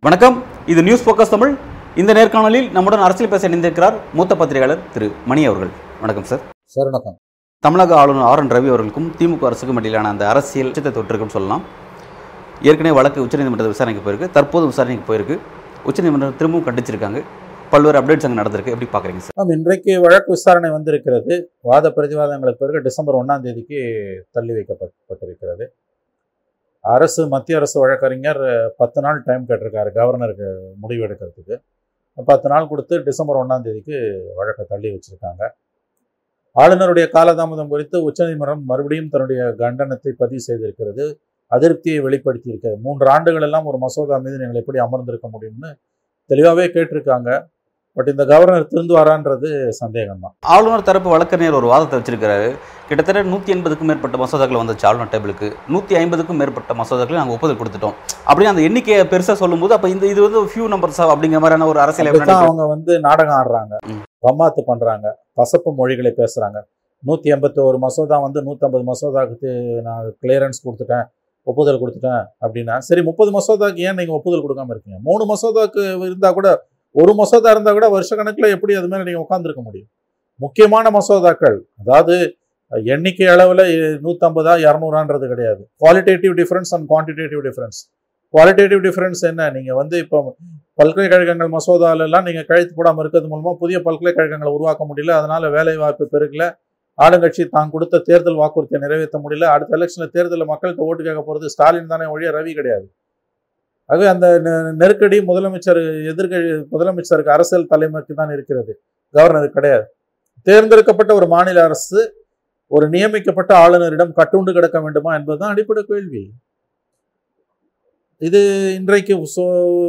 வணக்கம். இது news focus Tamil இந்த நேர்காணலில் நம்முடன் அரசியல் பேச இணைந்திருக்கிறார் மூத்த பத்திரிகையாளர் திரு மணி அவர்கள். வணக்கம் சார் சார் வணக்கம். தமிழக ஆளுநர் ஆர் என் ரவி அவர்களுக்கும் திமுக அரசுக்கும் இடையிலான அந்த அரசியல் உச்சத்தை தொட்டிருக்குன்னு சொல்லலாம். ஏற்கனவே வழக்கு உச்சநீதிமன்ற விசாரணைக்கு போயிருக்கு. தற்போது விசாரணைக்கு போயிருக்கு. உச்சநீதிமன்றம் திரும்பவும் கண்டிச்சிருக்காங்க. பல்வேறு அப்டேட்ஸ் அங்கே நடந்திருக்கு. எப்படி பார்க்குறீங்க சார் மேம் இன்றைக்கு வழக்கு விசாரணை வந்திருக்கிறது. வாத பிரதிவாதங்களுக்கு பிறகு டிசம்பர் ஒன்றாம் தேதிக்கு தள்ளி வைக்கப்பட்டிருக்கிறது. அரசு மத்திய அரசு வழக்கறிஞர் பத்து நாள் டைம் கேட்டிருக்காரு. கவர்னருக்கு முடிவு எடுக்கிறதுக்கு. பத்து நாள் கொடுத்து டிசம்பர் ஒன்றாம் தேதிக்கு வழக்கை தள்ளி வச்சுருக்காங்க. ஆளுநருடைய காலதாமதம் குறித்து உச்சநீதிமன்றம் மறுபடியும் தன்னுடைய கண்டனத்தை பதிவு செய்திருக்கிறது. அதிருப்தியை வெளிப்படுத்தி இருக்கிறது மூன்று ஆண்டுகள் எல்லாம் ஒரு மசோதா மீது நீங்கள் எப்படி அமர்ந்திருக்க முடியும்னு தெளிவாகவே கேட்டிருக்காங்க. பட் இந்த கவர்னர் திருந்துவாரான்றது சந்தேகம் தான் ஆளுநர் தரப்பு வழக்கறிஞர் ஒரு வாதத்தை வச்சிருக்காரு கிட்டத்தட்ட நூற்றி எண்பதுக்கும் மேற்பட்ட மசோதாக்கள் வந்துச்சு ஆளுநர் டேபிளுக்கு நூற்றி ஐம்பதுக்கும் மேற்பட்ட மசோதாக்களை நாங்கள் ஒப்புதல் கொடுத்துட்டோம். அப்படின்னு அந்த எண்ணிக்கையை பெருசாக சொல்லும்போது அப்போ இந்த இது வந்து ஃபியூ நம்பர்ஸ் அப்படிங்கிற மாதிரியான ஒரு அரசியல் அவங்க வந்து நாடகம் ஆடுறாங்க. பம்மாத்து பண்றாங்க. பசப்பு மொழிகளை பேசுறாங்க. நூத்தி எண்பத்தி ஒரு மசோதா வந்து நூற்றம்பது மசோதாவுக்கு நான் கிளியரன்ஸ் கொடுத்துட்டேன் ஒப்புதல் கொடுத்துட்டேன் அப்படின்னா சரி முப்பது மசோதாக்கு ஏன் நீங்க ஒப்புதல் கொடுக்காம இருக்கீங்க? மூணு மசோதாக்கு இருந்தா கூட ஒரு மசோதா இருந்தால் கூட வருஷ எப்படி அது மாதிரி நீங்கள் உட்காந்துருக்க முடியும்? முக்கியமான மசோதாக்கள் அதாவது எண்ணிக்கை அளவில் நூற்றம்பதா இரநூறான்றது கிடையாது. Qualitative difference and quantitative difference qualitative difference என்ன? நீங்கள் வந்து இப்போ பல்கலைக்கழகங்கள் மசோதாலெல்லாம் நீங்கள் கழுத்து போடாமல் இருக்கிறது மூலமாக புதிய பல்கலைக்கழகங்களை உருவாக்க முடியல அதனால் வேலை வாய்ப்பு பெருகல ஆளுங்கட்சி தான் கொடுத்த தேர்தல் வாக்குறுதியை நிறைவேற்ற முடியல அடுத்த எலெக்ஷனில் தேர்தலில் மக்கள்கிட்ட ஓட்டு கேட்க போகிறது ஸ்டாலின் தானே ஒழிய ரவி கிடையாது. ஆகவே அந்த நெ- நெருக்கடி முதலமைச்சர் எதிர்கழி முதலமைச்சருக்கு அரசியல் தலைமைக்கு தான் இருக்கிறது. கவர்னர் கிடையாது. தேர்ந்தெடுக்கப்பட்ட ஒரு மாநில அரசு ஒரு நியமிக்கப்பட்ட ஆளுநரிடம் கட்டுண்டு கிடக்க வேண்டுமா என்பதுதான் அடிப்படை கேள்வி. இது இன்றைக்கு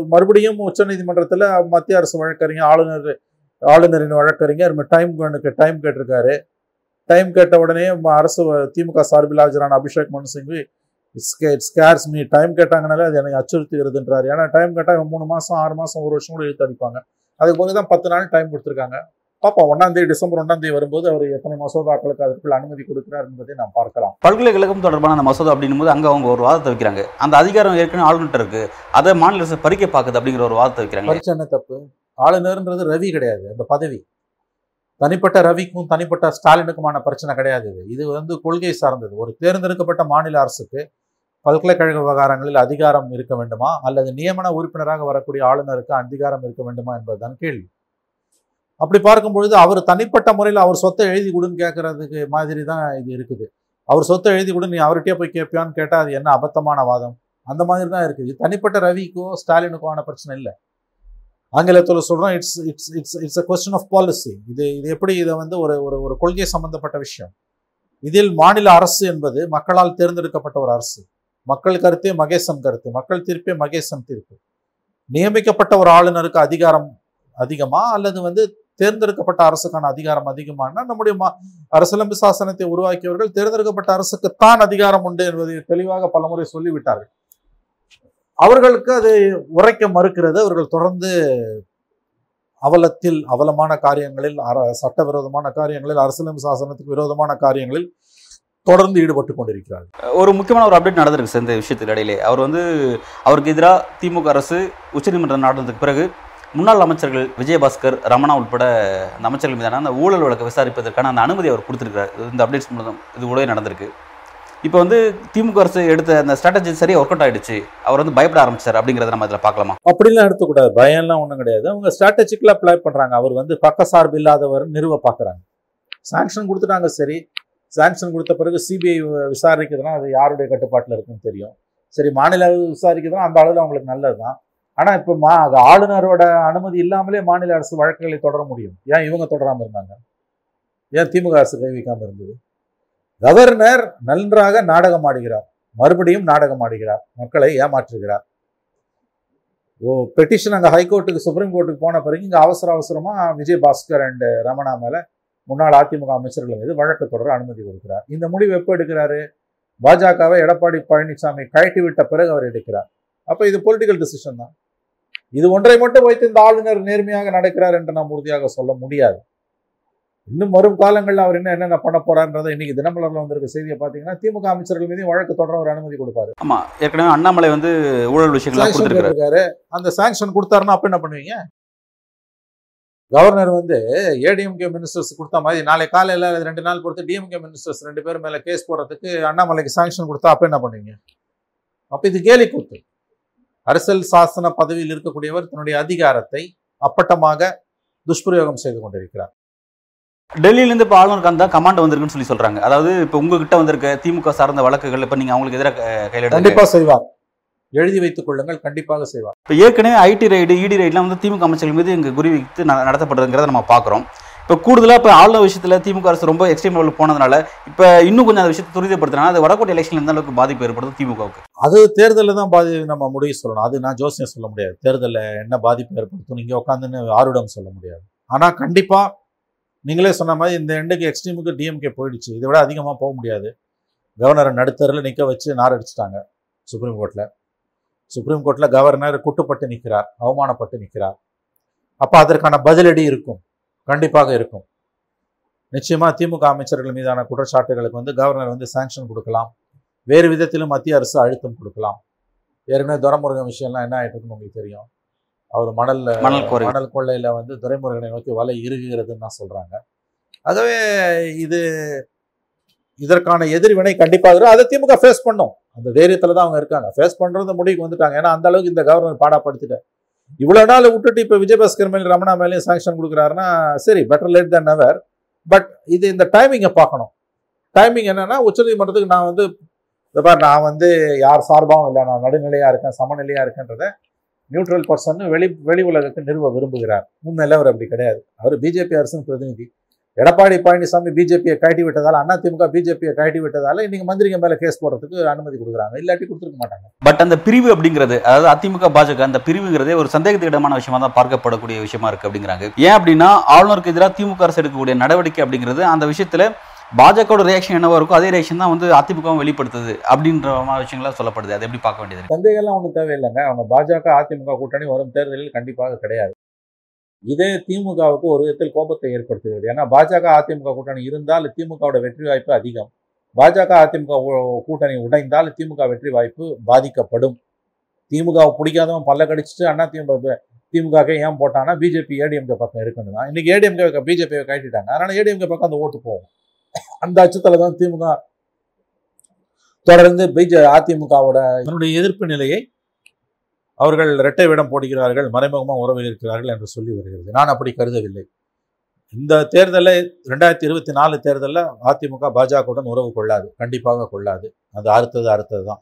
மறுபடியும் உச்சநீதிமன்றத்தில் மத்திய அரசு வழக்கறிஞர் ஆளுநர் ஆளுநரின் வழக்கறிஞர் டைம் டைம் கேட்டிருக்காரு. டைம் கேட்ட உடனே அரசு திமுக சார்பில் ஆஜரான Abhishek Manu Singhvi scares me time கேட்டாங்கனாலே அது என்னை அச்சுறுத்துகிறதுன்றாரு. ஏன்னா டைம் கேட்டால் மூணு மாதம் ஆறு மாதம் ஒரு வருஷம் கூட இழுத்து அடிப்பாங்க. அதுக்கு பிறகு தான் பத்து நாள் டைம் கொடுத்துருக்காங்க. பாப்போம் ஒன்றாம் தேதி டிசம்பர் ஒன்றாம் தேதி வரும்போது அவர் எத்தனை மசோதாக்களுக்கு அதற்குள்ள அனுமதி கொடுக்கிறார் என்பதை நாம் பார்க்கலாம். பல்கலைக்கழகம் தொடர்பான அந்த மசோதா அப்படின்னும் போது அங்கே அவங்க ஒரு வாதத்தை வைக்கிறாங்க. அந்த அதிகாரம் ஏற்கனவே ஆளுநர்கிட்ட இருக்கு. அதை மாநில அரசு பறிக்க பார்க்குது அப்படிங்கிற ஒரு வாதத்தை வைக்கிறாங்க. பரிச்சை என்ன தப்பு? ஆளுநர்ன்றது ரவி கிடையாது. அந்த பதவி. தனிப்பட்ட ரவிக்கும் தனிப்பட்ட ஸ்டாலினுக்குமான பிரச்சனை கிடையாது இது. இது வந்து கொள்கை சார்ந்தது. ஒரு தேர்ந்தெடுக்கப்பட்ட மாநில அரசுக்கு பல்கலைக்கழக விவகாரங்களில் அதிகாரம் இருக்க வேண்டுமா? அல்லது நியமன உறுப்பினராக வரக்கூடிய ஆளுநருக்கு அதிகாரம் இருக்க வேண்டுமா என்பதுதான் கேள்வி. அப்படி பார்க்கும் பொழுது அவர் தனிப்பட்ட முறையில் அவர் சொத்தை எழுதி கொடுன்னு கேட்கறதுக்கு மாதிரி தான் இது இருக்குது. அவர் சொத்தை எழுதி கொடு நீ அவர்கிட்டயே போய் கேட்பியான்னு கேட்டால் அது என்ன அபத்தமான வாதம்? அந்த மாதிரி தான் இருக்குது. இது தனிப்பட்ட ரவிக்கோ ஸ்டாலினுக்கோன பிரச்சனை இல்லை. ஆங்கிலத்தில் சொல்கிறோம் it's it's it's it's a question of policy இது இது எப்படி இதை வந்து ஒரு ஒரு ஒரு கொள்கை சம்பந்தப்பட்ட விஷயம்? இதில் மாநில அரசு என்பது மக்களால் தேர்ந்தெடுக்கப்பட்ட ஒரு அரசு. மக்கள் கருத்தே மகேசன் கருத்து. மக்கள் தீர்ப்பே மகேசன் தீர்ப்பு. நியமிக்கப்பட்ட ஒரு ஆளுநருக்கு அதிகாரம் அதிகமா அல்லது வந்து தேர்ந்தெடுக்கப்பட்ட அரசுக்கான அதிகாரம் அதிகமானா நம்முடைய மா- அரசியலமைப்பு சாசனத்தை உருவாக்கியவர்கள் தேர்ந்தெடுக்கப்பட்ட அரசுக்குத்தான் அதிகாரம் உண்டு என்பதை தெளிவாக பலமுறை சொல்லிவிட்டார்கள். அவர்களுக்கு அது உரைக்க மறுக்கிறது. அவர்கள் தொடர்ந்து அவலத்தில் அவலமான காரியங்களில் அர- சட்டவிரோதமான காரியங்களில் அரசியலமைப்பு சாசனத்துக்கு விரோதமான காரியங்களில் தொடர்ந்து ஈடுபட்டு கொண்டிருக்கிறார்கள். ஒரு முக்கியமான ஒரு அப்டேட் நடந்திருக்கு சார் இந்த விஷயத்துக்கு இடையிலே. அவர் வந்து அவருக்கு எதிராக திமுக அரசு உச்சநீதிமன்றம் நடந்ததுக்கு பிறகு முன்னாள் அமைச்சர்கள் விஜயபாஸ்கர் ரமணா உட்பட அந்த அமைச்சர்கள் மீதான அந்த ஊழல் வழக்கை விசாரிப்பதற்கான அந்த அனுமதி அவர் கொடுத்துருக்காரு இந்த அப்டேட்ஸ் மூலம் இது கூட நடந்திருக்கு. இப்போ வந்து திமுக அரசு எடுத்த அந்த ஸ்ட்ராட்டஜி சரியாக ஒர்க் அவுட் ஆயிடுச்சு. அவர் வந்து பயப்பட ஆரம்பிச்சார் அப்படிங்கிறத நம்ம இதில் பார்க்கலாமா? அப்படிலாம் எடுத்துக்கூடாது. பயம்லாம் ஒன்றும் கிடையாது. அவங்க ஸ்ட்ராட்டஜிக்கலாக அப்ளை பண்ணுறாங்க அவர் வந்து பக்கசார்பு இல்லாதவர் நிறுவ பார்க்குறாங்க. சாங்ஷன் கொடுத்துட்டாங்க சரி. சாங்ஷன் கொடுத்த பிறகு சிபிஐ விசாரிக்கிறதுனா அது யாருடைய கட்டுப்பாட்டில் இருக்குன்னு தெரியும். சரி மாநில அளவு விசாரிக்கிறதுனா அந்த அளவில் அவங்களுக்கு நல்லது தான் ஆனால் இப்போ மா அது ஆளுநரோட அனுமதி இல்லாமலே மாநில அரசு வழக்குகளை தொடர முடியும். ஏன் இவங்க தொடராமல் இருந்தாங்க? ஏன் திமுக அரசு கை வைக்காமல் இருந்தது? கவர்னர் நன்றாக நாடகம் ஆடுகிறார். மறுபடியும் நாடகம் ஆடுகிறார். மக்களை ஏமாற்றுகிறார். ஓ பெட்டிஷன் அங்கே ஹைகோர்ட்டுக்கு சுப்ரீம் கோர்ட்டுக்கு போன பிறகு இங்கே அவசர அவசரமாக விஜய் பாஸ்கர் அண்ட் ரமணா மேலே முன்னாள் அதிமுக அமைச்சர்கள் மீது வழக்கு தொடர அனுமதி கொடுக்கிறார். இந்த முடிவு எப்போ எடுக்கிறாரு? பாஜகவை எடப்பாடி பழனிசாமி கழட்டி விட்ட பிறகு அவர் எடுக்கிறார். அப்போ இது பொலிட்டிக்கல் டிசிஷன் தான். இது ஒன்றை மட்டும் வைத்து இந்த ஆளுநர் நேர்மையாக நடக்கிறார் என்று நாம் உறுதியாக சொல்ல முடியாது. இன்னும் வரும் காலங்களில் அவர் என்ன என்னென்ன பண்ண போறான்றதை இன்னைக்கு தினமலர்ல வந்திருக்க செய்தியை பார்த்தீங்கன்னா திமுக அமைச்சர்கள் மீது வழக்கு தொடர ஒரு அனுமதி கொடுப்பாரு. ஆமா ஏற்கனவே அண்ணாமலை வந்து ஊழல் விஷயங்கள்லாம் சாங்ஷன் கொடுத்துருக்காரு இருக்காரு அந்த சாங்ஷன் கொடுத்தாருன்னா அப்ப என்ன பண்ணுவீங்க? கவர்னர் வந்து ஏடிஎம்கே மினிஸ்டர்ஸ் கொடுத்த மாதிரி நாளை காலையில ரெண்டு நாள் பொறுத்து டிஎம்கே மினிஸ்டர்ஸ் ரெண்டு பேர் மேல கேஸ் போடுறதுக்கு அண்ணாமலைக்கு சாங்ஷன் கொடுத்தா அப்ப என்ன பண்ணுவீங்க? அப்ப இது கேலி கூத்து. அரசியல் சாசன பதவியில் இருக்கக்கூடியவர் தன்னுடைய அதிகாரத்தை அப்பட்டமாக துஷ்பிரயோகம் செய்து கொண்டிருக்கிறார். டெல்லியில இருந்து இப்போ ஆளுநருக்கு அந்த கமாண்ட் வந்திருக்குன்னு சொல்லி சொல்றாங்க. அதாவது இப்போ உங்ககிட்ட வந்திருக்க திமுக சார்ந்த வழக்குகள் இப்போ நீங்க அவங்களுக்கு எதிராக கையில் எடுத்து கண்டிப்பா செய்வார். எழுதி வைத்துக் கொள்ளுங்கள் கண்டிப்பாக செய்வார். இப்போ ஏற்கனவே ஐடி ரைடு இடி ரைட்லாம் வந்து திமுக அமைச்சர்கள் மீது இங்கே குறி வைத்து நடத்தப்படுறதுங்கிறத நம்ம பார்க்குறோம் இப்போ கூடுதலாக இப்போ ஆளுநர் விஷயத்தில் திமுக அரசு ரொம்ப எக்ஸ்ட்ரீம் லெவலுக்கு போனதுனால இப்போ இன்னும் கொஞ்சம் அந்த விஷயத்தை துரிதப்படுத்தினா அது வடகோட்டை எலெக்ஷன் எந்த அளவுக்கு பாதிப்பு ஏற்படுது திமுகவுக்கு? அது தேர்தலில் தான் பாதி நம்ம முடிவு சொல்லணும். அது நான் ஜோசியம் சொல்ல முடியாது. தேர்தலில் என்ன பாதிப்பு ஏற்படுத்தும் நீங்கள் உட்காந்துன்னு ஆருடம் சொல்ல முடியாது. ஆனால் கண்டிப்பாக நீங்களே சொன்ன மாதிரி இந்த எண்டுக்கு எக்ஸ்ட்ரீமுக்கு டிஎம்கே போயிடுச்சு. இதை விட அதிகமாக போக முடியாது. கவர்னரை நடுத்தரில் நிற்க வச்சு நாரடிச்சிட்டாங்க சுப்ரீம் கோர்ட்டில் சுப்ரீம் கோர்ட்டில் கவர்னர் குட்டுப்பட்டு நிற்கிறார் அவமானப்பட்டு நிற்கிறார் அப்போ அதற்கான பதிலடி இருக்கும் கண்டிப்பாக இருக்கும். நிச்சயமா திமுக அமைச்சர்கள் மீதான குற்றச்சாட்டுகளுக்கு வந்து கவர்னர் வந்து சாங்ஷன் கொடுக்கலாம். வேறு விதத்திலும் மத்திய அரசு அழுத்தம் கொடுக்கலாம். ஏற்கனவே துரைமுருகன் விஷயம்லாம் என்ன இருக்குன்னு உங்களுக்கு தெரியும். அவர் மணல் மணல் கொள்ளையில வந்து துரைமுருகனை நோக்கி வலை இறுகுகிறதுன்னு தான் சொல்றாங்க. ஆகவே இது இதற்கான எதிர்வினை கண்டிப்பாக இருக்கும் அதை திமுக ஃபேஸ் பண்ணும். அந்த தைரியத்தில் தான் அவங்க இருக்காங்க. ஃபேஸ் பண்ணுறது முடிவுக்கு வந்துட்டாங்க. ஏன்னா அந்த அளவுக்கு இந்த கவர்னர் பாடாப்படுத்திட்டார். இவ்வளோ நாள் விட்டுட்டு இப்போ விஜயபாஸ்கர் மேலே ரமணா மேலேயும் சாங்ஷன் கொடுக்குறாருன்னா சரி better late than never but இது இந்த டைமிங்கை பார்க்கணும். டைமிங் என்னன்னா உச்சநீதிமன்றத்துக்கு நான் வந்து இந்த நான் வந்து யார் சார்பாகவும் இல்லை. நான் நடுநிலையாக இருக்கேன் சமநிலையாக இருக்கேன்றதை நியூட்ரல் பர்சன் வெளி வெளி உலகத்துக்கு நிறுவ விரும்புகிறார். உண்மையில் அவர் அப்படி கிடையாது. அவர் பிஜேபி அரசின் பிரதிநிதி. எடப்பாடி பழனிசாமி பிஜேபியை கழட்டி விட்டதால அதிமுக பிஜேபியை கழட்டி விட்டதால இன்னைக்கு மந்திரிங்க மேல கேஸ் போடுறதுக்கு அனுமதி கொடுக்குறாங்க. இல்லாட்டி கொடுத்துருக்க மாட்டாங்க. பட் அந்த பிரிவு அப்படிங்கிறது அதாவது அதிமுக பாஜக அந்த பிரிவுங்கிறதே ஒரு சந்தேகத்துக்கு இடமான விஷயமா தான் பார்க்கப்படக்கூடிய விஷயமா இருக்கு அப்படிங்கிறாங்க. ஏன் அப்படின்னா ஆளுநருக்கு எதிராக திமுக அரசு எடுக்கக்கூடிய நடவடிக்கை அப்படிங்கிறது அந்த விஷயத்துல பாஜகவோட ரியாக்ஷன் என்னவா இருக்கோ அதே ரியாக்ஷன் தான் வந்து அதிமுகவும் வெளிப்படுத்துது அப்படின்ற மாதிரி விஷயங்கள்லாம் சொல்லப்படுது. அதை எப்படி பார்க்க வேண்டியது? சந்தேகம்லாம் ஒன்றும் தேவையில்லைங்க. அவங்க பாஜக அதிமுக கூட்டணி வரும் தேர்தலில் கண்டிப்பாக கிடையாது. இதே திமுகவுக்கு ஒரு விதத்தில் கோபத்தை ஏற்படுத்துகிறது. ஏன்னா பாஜக அதிமுக கூட்டணி இருந்தால் திமுகவோட வெற்றி வாய்ப்பு அதிகம். பாஜக அதிமுக கூட்டணி உடைந்தால் திமுக வெற்றி வாய்ப்பு பாதிக்கப்படும். திமுக பிடிக்காதவன் பல்ல கடிச்சிட்டு அண்ணா திமுக திமுக ஏன் போட்டான்னா பிஜேபி ஏடிஎம்கே பக்கம் இருக்கணும் தான் இன்னைக்கு ஏடிஎம்கே பிஜேபியை கட்டிட்டாங்க அதனால ஏடிஎம்கே பக்கம் அந்த ஓட்டு போகும். அந்த அச்சத்தில் தான் திமுக தொடர்ந்து பிஜே அதிமுகவோட என்னுடைய எதிர்ப்பு நிலையை அவர்கள் இரட்டை விடம் போடுகிறார்கள் மறைமுகமாக உறவில் இருக்கிறார்கள் என்று சொல்லி வருகிறது. நான் அப்படி கருதவில்லை. இந்த தேர்தலில் ரெண்டாயிரத்தி இருபத்தி நாலு தேர்தலில் அதிமுக பாஜகவுடன் உறவு கொள்ளாது. கண்டிப்பாக கொள்ளாது. அது அறுத்தது அறுத்தது தான்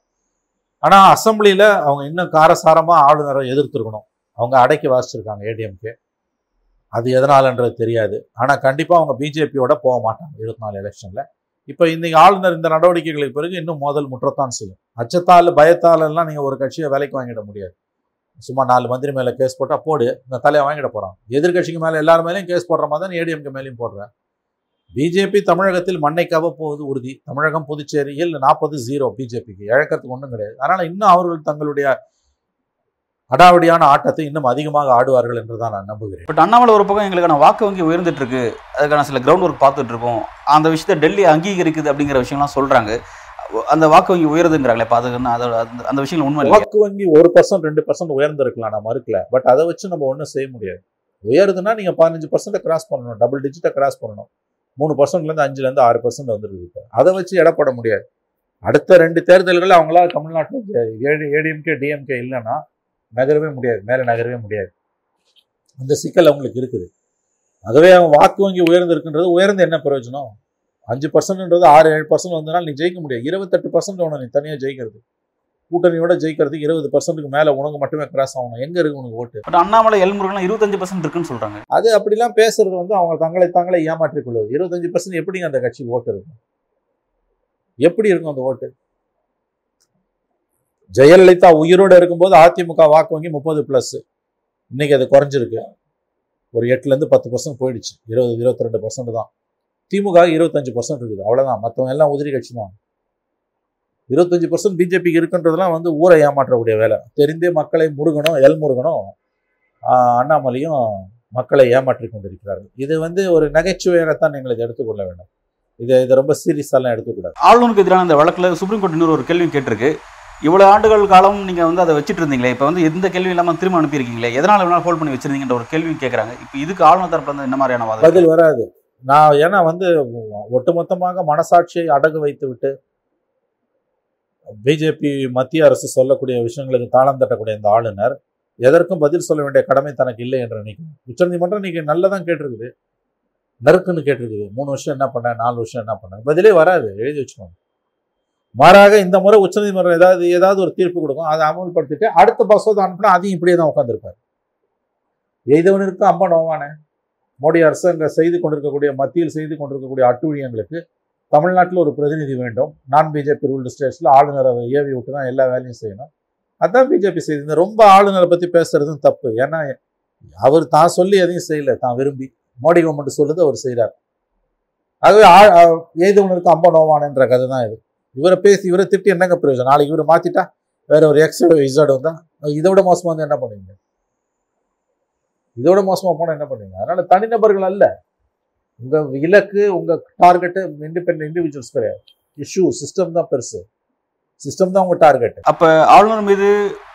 ஆனால் அசெம்பிளியில் அவங்க இன்னும் காரசாரமாக ஆளுநரை எதிர்த்துருக்கணும். அவங்க அடக்கி வாசிச்சிருக்காங்க ஏடிஎம்கே. அது எதனாலன்றது தெரியாது. ஆனால் கண்டிப்பாக அவங்க பிஜேபியோட போக மாட்டாங்க இருபத்தி நாலு எலெக்ஷனில். இப்போ இன்றைக்கி ஆளுநர் இந்த நடவடிக்கைகளுக்கு பிறகு இன்னும் மோதல் முற்றத்தான் செய்யும். அச்சத்தால் பயத்தாலெல்லாம் நீங்கள் ஒரு கட்சியை வேலைக்கு வாங்கிட முடியாது. சும்மா நாலு மந்திரி மேலே கேஸ் போட்டால் போடு இந்த தலையை வாங்கிட போகிறான் எதிர்க்கட்சிக்கு மேலே எல்லார் மேலேயும் கேஸ் போடுற மாதிரி தான் ஏடிஎம்கே மேலேயும் போடுறேன் பிஜேபி தமிழகத்தில் மண்ணை போவது உறுதி. தமிழகம் புதுச்சேரியில் நாற்பது ஜீரோ பிஜேபிக்கு இழக்கிறதுக்கு ஒன்றும் கிடையாது. அதனால் இன்னும் அவர்கள் தங்களுடைய அடாவடியான ஆட்டத்தை இன்னும் அதிகமாக ஆடுவார்கள் என்று தான் நான் நம்புகிறேன். பட் அண்ணாமலை ஒரு பக்கம் எங்களுக்கான வாக்கு வங்கி உயர்ந்துட்டு இருக்கு அதுக்கான சில கிரவுண்ட் ஒர்க் பார்த்துட்டு இருக்கோம் அந்த விஷயத்தை டெல்லி அங்கீகரிக்குது அப்படிங்கிற விஷயம்லாம் சொல்றாங்க. அந்த வாக்கு வங்கி உயருதுங்கிறாங்களே அதோட அந்த- அந்த விஷயங்கள் உண்மை வாக்கு வங்கி ஒரு பர்சன்ட் ரெண்டு பர்சன்ட் உயர்ந்திருக்கலாம் நான் மறுக்கல. பட் அதை வச்சு நம்ம ஒன்றும் செய்ய முடியாது. உயருதுன்னா நீங்கள் பதினஞ்சு பர்சன்ட்டை கிராஸ் பண்ணணும் டபுள் டிஜிட்டை கிராஸ் பண்ணணும். மூணு பர்சன்ட்லேருந்து அஞ்சுலேருந்து ஆறு பர்சன்ட் வந்துருக்கு இப்போ. அதை வச்சு எடப்பட முடியாது. அடுத்த ரெண்டு தேர்தல்கள் அவங்களால தமிழ்நாட்டில் ஏடிஎம்கே டிஎம்கே இல்லைன்னா நகரவே முடியாது மேலே நகரவே முடியாது. அந்த சிக்கல் அவங்களுக்கு இருக்குது. ஆகவே அவங்க வாக்கு வங்கி உயர்ந்திருக்குன்றது உயர்ந்து என்ன பிரயோஜனம்? அஞ்சு பர்சன்ட்ன்றது ஆறு ஏழு பர்சன்ட் வந்தனால நீ ஜெயிக்க முடியாது. இருபத்தெட்டு பர்சன்ட் ஒன்று நீ தனியாக ஜெயிக்கிறது. கூட்டணியோட ஜெயிக்கிறதுக்கு இருபது பர்சன்ட்டுக்கு மேலே உனக்கு மட்டுமே கிராஸ் ஆகணும். எங்கே இருக்கு உனக்கு ஓட்டு? பட் அண்ணாமலை எல்முருகன் இருபத்தஞ்சு பர்சன்ட் இருக்குன்னு சொல்றாங்க. அது அப்படிலாம் பேசுறது வந்து அவங்க தங்களை தாங்களே ஏமாற்றிக் கொள்வது. இருபத்தஞ்சு பர்சன்ட் எப்படிங்க அந்த கட்சிக்கு ஓட்டு இருக்கும்? எப்படி இருக்கும் அந்த ஓட்டு? ஜெயலலிதா உயிரோடு இருக்கும்போது அதிமுக வாக்கு வங்கி முப்பது ப்ளஸ்ஸு இன்னைக்கு அது குறைஞ்சிருக்கு. ஒரு எட்டுலேருந்து பத்து பர்சன்ட் போயிடுச்சு. இருபது இருபத்தி ரெண்டு பர்சன்ட் தான். திமுக இருபத்தஞ்சு பர்சன்ட் இருக்குது. அவ்வளோதான் மற்றவங்க எல்லாம் உதிரி கட்சி தான். இருபத்தஞ்சு பர்சன்ட் பிஜேபிக்கு இருக்குன்றதெல்லாம் வந்து ஊரை ஏமாற்றக்கூடிய வேலை. தெரிந்தே மக்களை முருகனும் எல் முருகனும் அண்ணாமலையும் மக்களை ஏமாற்றி கொண்டிருக்கிறார்கள். இது வந்து ஒரு நகைச்சுவையாகத்தான் நீங்கள் இதை எடுத்துக்கொள்ள வேண்டும். இதை இதை ரொம்ப சீரியஸாலாம் எடுத்துக்கூடாது ஆளுநருக்கு எதிரான அந்த வழக்கில் சுப்ரீம் கோர்ட் இன்னொரு ஒரு கேள்வி கேட்டிருக்கு. இவ்வளோ ஆண்டுகள் காலம் நீங்கள் வந்து அதை வச்சுட்டு இருந்தீங்களே இப்போ வந்து எந்த கேள்வி இல்லாமல் திரும்ப அனுப்பியிருக்கீங்களே எதனால் வேணாலும் ஹோல்ட் பண்ணி வச்சிருந்தீங்கன்ற ஒரு கேள்வி கேட்குறாங்க இப்போ இதுக்கு ஆளுநர் தரப்புல இருந்து என்ன மாதிரியான வாதம் பதில் வராது. நான் ஏன்னா வந்து ஒட்டுமொத்தமாக மனசாட்சியை அடகு வைத்து விட்டு பிஜேபி மத்திய அரசு சொல்லக்கூடிய விஷயங்களுக்கு தாளம் தட்டக்கூடிய இந்த ஆளுநர் எதற்கும் பதில் சொல்ல வேண்டிய கடமை தனக்கு இல்லை என்று நினைக்கிறேன். உச்சநீதிமன்றம் இன்னைக்கு நல்லதான் கேட்டிருக்குது. நறுக்குன்னு கேட்டிருக்குது. மூணு வருஷம் என்ன பண்ண நாலு வருஷம் என்ன பண்ண? பதிலே வராது. எழுதி வச்சுக்கோங்க. மாறாக இந்த முறை உச்சநீதிமன்றம் ஏதாவது ஏதாவது ஒரு தீர்ப்பு கொடுக்கும் அதை அமல்படுத்திட்டு அடுத்த மசோதா அனுப்புனா அதையும் இப்படியே தான் உட்காந்துருப்பார் எய்தவனிற்கு அம்மா நோவானே மோடி அரசு அங்கே செய்து கொண்டிருக்கக்கூடிய மத்தியில் செய்து கொண்டிருக்கக்கூடிய அட்டுழியங்களுக்கு தமிழ்நாட்டில் ஒரு பிரதிநிதி வேண்டும். நான் பிஜேபி ரூல்டு ஸ்டேட்ஸில் ஆளுநரை ஏவி விட்டு தான் எல்லா வேலையும் செய்யணும். அதுதான் பிஜேபி செய்யுது ரொம்ப ஆளுநரை பற்றி பேசுறதும் தப்பு. ஏன்னா அவர் தான் சொல்லி எதையும் செய்யல. தான் விரும்பி. மோடி கவர்மெண்ட் சொல்லுது அவர் செய்கிறார் ஆகவே எய்தவனுக்கு அம்ப நோவானன்ற கதை தான் இது. இவரை பேசி இவரை திட்டி என்னங்க பிரயோஜனம்? நாளைக்கு இவரை மாத்திட்டா வேற ஒரு எக்ஸ் இசட் வந்தா இதை விட மோசமா வந்து என்ன பண்ணுவீங்க? இதோட மோசமா போனா என்ன பண்ணுவீங்க? அதனால தனிநபர்கள் அல்ல. உங்க இலக்கு உங்க டார்கெட்டு இண்டிபெண்ட் இண்டிவிஜுவல்ஸ் கிடையாது. இஷ்யூ சிஸ்டம் தான் பெருசு. சிஸ்டம் தான் உங்க டார்கெட் அப்ப ஆளுநர் மீது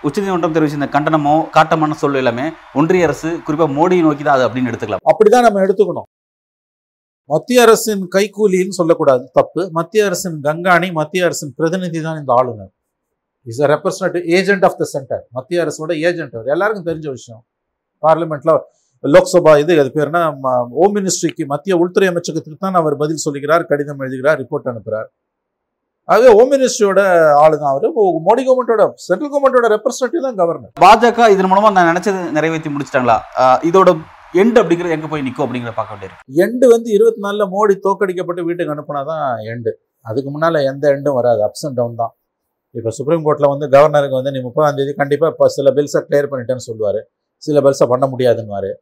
உச்சநீதிமன்றம் தெரிவிச்ச இந்த கண்டனமோ காட்டமான சொல் எல்லாமே ஒன்றிய அரசு குறிப்பா மோடியை நோக்கி தான் அது அப்படின்னு எடுத்துக்கலாம். அப்படிதான் நம்ம எடுத்துக்கணும். மத்திய அரசின் கைக்கூலின்னு சொல்லக்கூடாது தப்பு. மத்திய அரசின் கங்காணி மத்திய அரசின் பிரதிநிதி தான் இந்த ஆளுநர். Is a representative agent of the centre மத்திய அரசோட ஏஜென்ட் அவர். எல்லாருக்கும் தெரிஞ்ச விஷயம். பார்லிமெண்ட்ல லோக்சபா இது அது பேர்னா ஹோம் மினிஸ்ட்ரிக்கு மத்திய உள்துறை அமைச்சகத்துக்கு தான் அவர் பதில் சொல்லுகிறார் கடிதம் எழுதுகிறார் ரிப்போர்ட் அனுப்புகிறார் ஆகவே ஹோம் மினிஸ்ட்ரியோட ஆளு தான் அவர் மோடி கவர்மெண்டோட சென்ட்ரல் கவர்மெண்டோட ரெப்ரஸன்டேட்டிவ் தான் கவர்னர் பாஜக இதன் மூலமா நான் நினைச்சது நிறைவேற்றி முடிச்சிட்டாங்களா? இதோட எண்டு அப்படிங்கிறது எங்க போய் நிற்கும் அப்படிங்கிற பார்க்க வேண்டியிருக்கு. எண்டு வந்து இருபத்தி நாலில் மோடி தோக்கடிக்கப்பட்டு வீட்டுக்கு அனுப்புனாதான் எண்டு அதுக்கு முன்னால் எந்த எண்டும் வராது. அப்ஸ் அண்ட் டவுன் தான். இப்போ சுப்ரீம் கோர்ட்டில் வந்து கவர்னருக்கு வந்து நீ முப்பதாம் தேதி கண்டிப்பாக இப்போ சில பில்ஸை கிளியர் பண்ணிட்டேன்னு சொல்லுவார். சில பில்ஸை பண்ண முடியாதுன்னு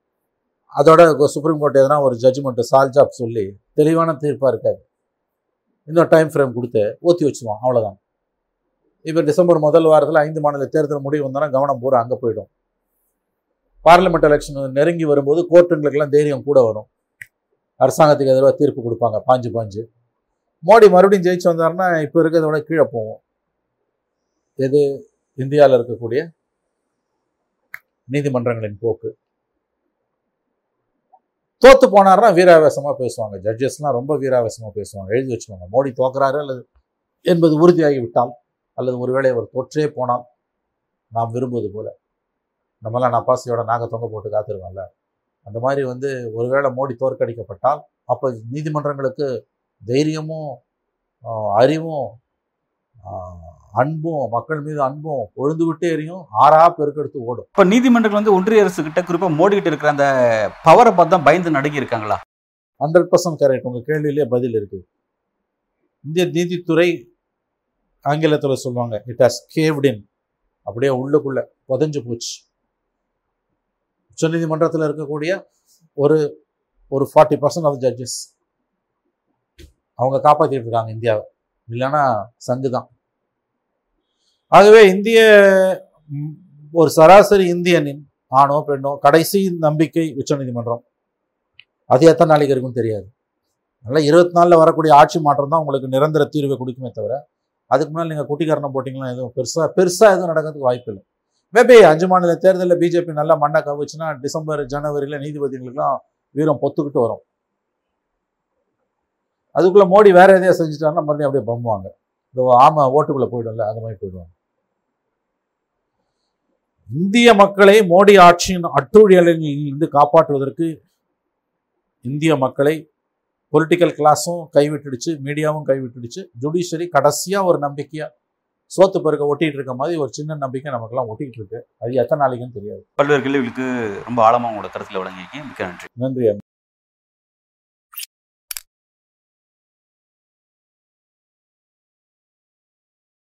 அதோட சுப்ரீம் கோர்ட் எதனா ஒரு ஜட்ஜ்மெண்ட்டு சால்ஜாப் சொல்லி தெளிவான தீர்ப்பாக இருக்காது. இன்னும் டைம் ஃப்ரேம் கொடுத்து ஊற்றி வச்சுருவான். அவ்வளோதான் இப்போ டிசம்பர் முதல் வாரத்தில் ஐந்து மாநில தேர்தல் முடிவு வந்தோன்னா கவனம் பூரா அங்கே போயிடும். பார்லிமெண்ட் எலெக்ஷன் நெருங்கி வரும்போது கோர்ட்டுங்களுக்கெல்லாம் தைரியம் கூட வரும். அரசாங்கத்துக்கு எதிராக தீர்ப்பு கொடுப்பாங்க பாஞ்சு பாஞ்சு. மோடி மறுபடியும் ஜெயிச்சு வந்தாருன்னா இப்போ இருக்கிறத விட கீழே போவோம். எது இந்தியாவில் இருக்கக்கூடிய நீதிமன்றங்களின் போக்கு. தோத்து போனார்னா வீராவேசமாக பேசுவாங்க. ஜட்ஜஸ்லாம் ரொம்ப வீராவேசமாக பேசுவாங்க. எழுதி வச்சுக்கோங்க மோடி தோக்குறாரு அல்லது என்பது உறுதியாகி விட்டால் அல்லது ஒருவேளை அவர் தோற்றே போனால் நாம் விரும்புவது போல. நம்மளாம் நப்பாசியோட நாக தொங்க போட்டு காத்திருக்கோம்ல. அந்த மாதிரி வந்து ஒருவேளை மோடி தோற்கடிக்கப்பட்டால் அப்போ நீதிமன்றங்களுக்கு தைரியமும் அறிவும் அன்பும் மக்கள் மீது அன்பும் பொழுது விட்டே எரியும் ஆறா பெருக்கெடுத்து ஓடும். இப்ப நீதிமன்றங்கள் வந்து ஒன்றிய அரசு கிட்ட குறிப்பா மோடி கிட்ட இருக்கிற அந்த பவரை பார்த்து தான் பயந்து நடுங்கி இருக்காங்களா? ஹண்ட்ரட் பர்சன்ட் கரெக்ட் உங்கள் கேள்வியிலே பதில் இருக்கு. இந்திய நீதித்துறை ஆங்கிலத்தில் சொல்லுவாங்க இட் ஹஸ் கேவ்ட் இன் அப்படியே உள்ளுக்குள்ள புதஞ்சு போச்சு. உச்சநீதிமன்றத்தில் இருக்கக்கூடிய ஒரு ஒரு ஃபார்ட்டி பர்சன்ட் ஆஃப் ஜட்ஜஸ் அவங்க காப்பாற்றிட்டு இருக்காங்க இந்தியாவை. இல்லைன்னா சங்கு தான். ஆகவே இந்திய ஒரு சராசரி இந்தியனின் ஆணோ பெண்ணோ கடைசி நம்பிக்கை உச்சநீதிமன்றம். அது எத்தனை நாளைக்கு இருக்குன்னு தெரியாது. அதனால இருபத்தி நாலில் வரக்கூடிய ஆட்சி மாற்றம் தான் உங்களுக்கு நிரந்தர தீர்வை கொடுக்குமே தவிர அதுக்கு முன்னால் நீங்கள் குட்டிகரணம் போட்டிங்கன்னா எதுவும்? பெருசாக பெருசாக எதுவும் நடக்கிறதுக்கு வாய்ப்பு இல்லை மேபி அஞ்சு மாநில தேர்தலில் பிஜேபி நல்லா மண்ணை கவிச்சுன்னா டிசம்பர் ஜனவரியில் நீதிபதிகளுக்கெல்லாம் வீரம் பொத்துக்கிட்டு வரும். அதுக்குள்ளே மோடி வேற எதையா செஞ்சுட்டாருன்னா மறுபடியும் அப்படியே பம்புவாங்க இந்த ஆமா ஓட்டுக்குள்ளே போயிடும்ல அந்த மாதிரி போயிடுவாங்க. இந்திய மக்களை மோடி ஆட்சியின் அட்டூழியலில் இருந்து காப்பாற்றுவதற்கு இந்திய மக்களை பொலிட்டிக்கல் கிளாஸும் கைவிட்டுடுச்சு மீடியாவும் கைவிட்டுடுச்சு. ஜுடிஷரி கடைசியாக ஒரு நம்பிக்கையாக சோத்து பெருக்க ஒட்டிட்டு இருக்க மாதிரி ஒரு சின்ன நம்பிக்கை நமக்கெல்லாம் ஒட்டிட்டு இருக்கு. அது எத்தனை நாளைக்குன்னு தெரியாது. பல்வேறு கேள்விகளுக்கு ரொம்ப ஆழமா உங்களோட கருத்துல வழங்கியிருக்கீங்க மிக்க நன்றி. நன்றி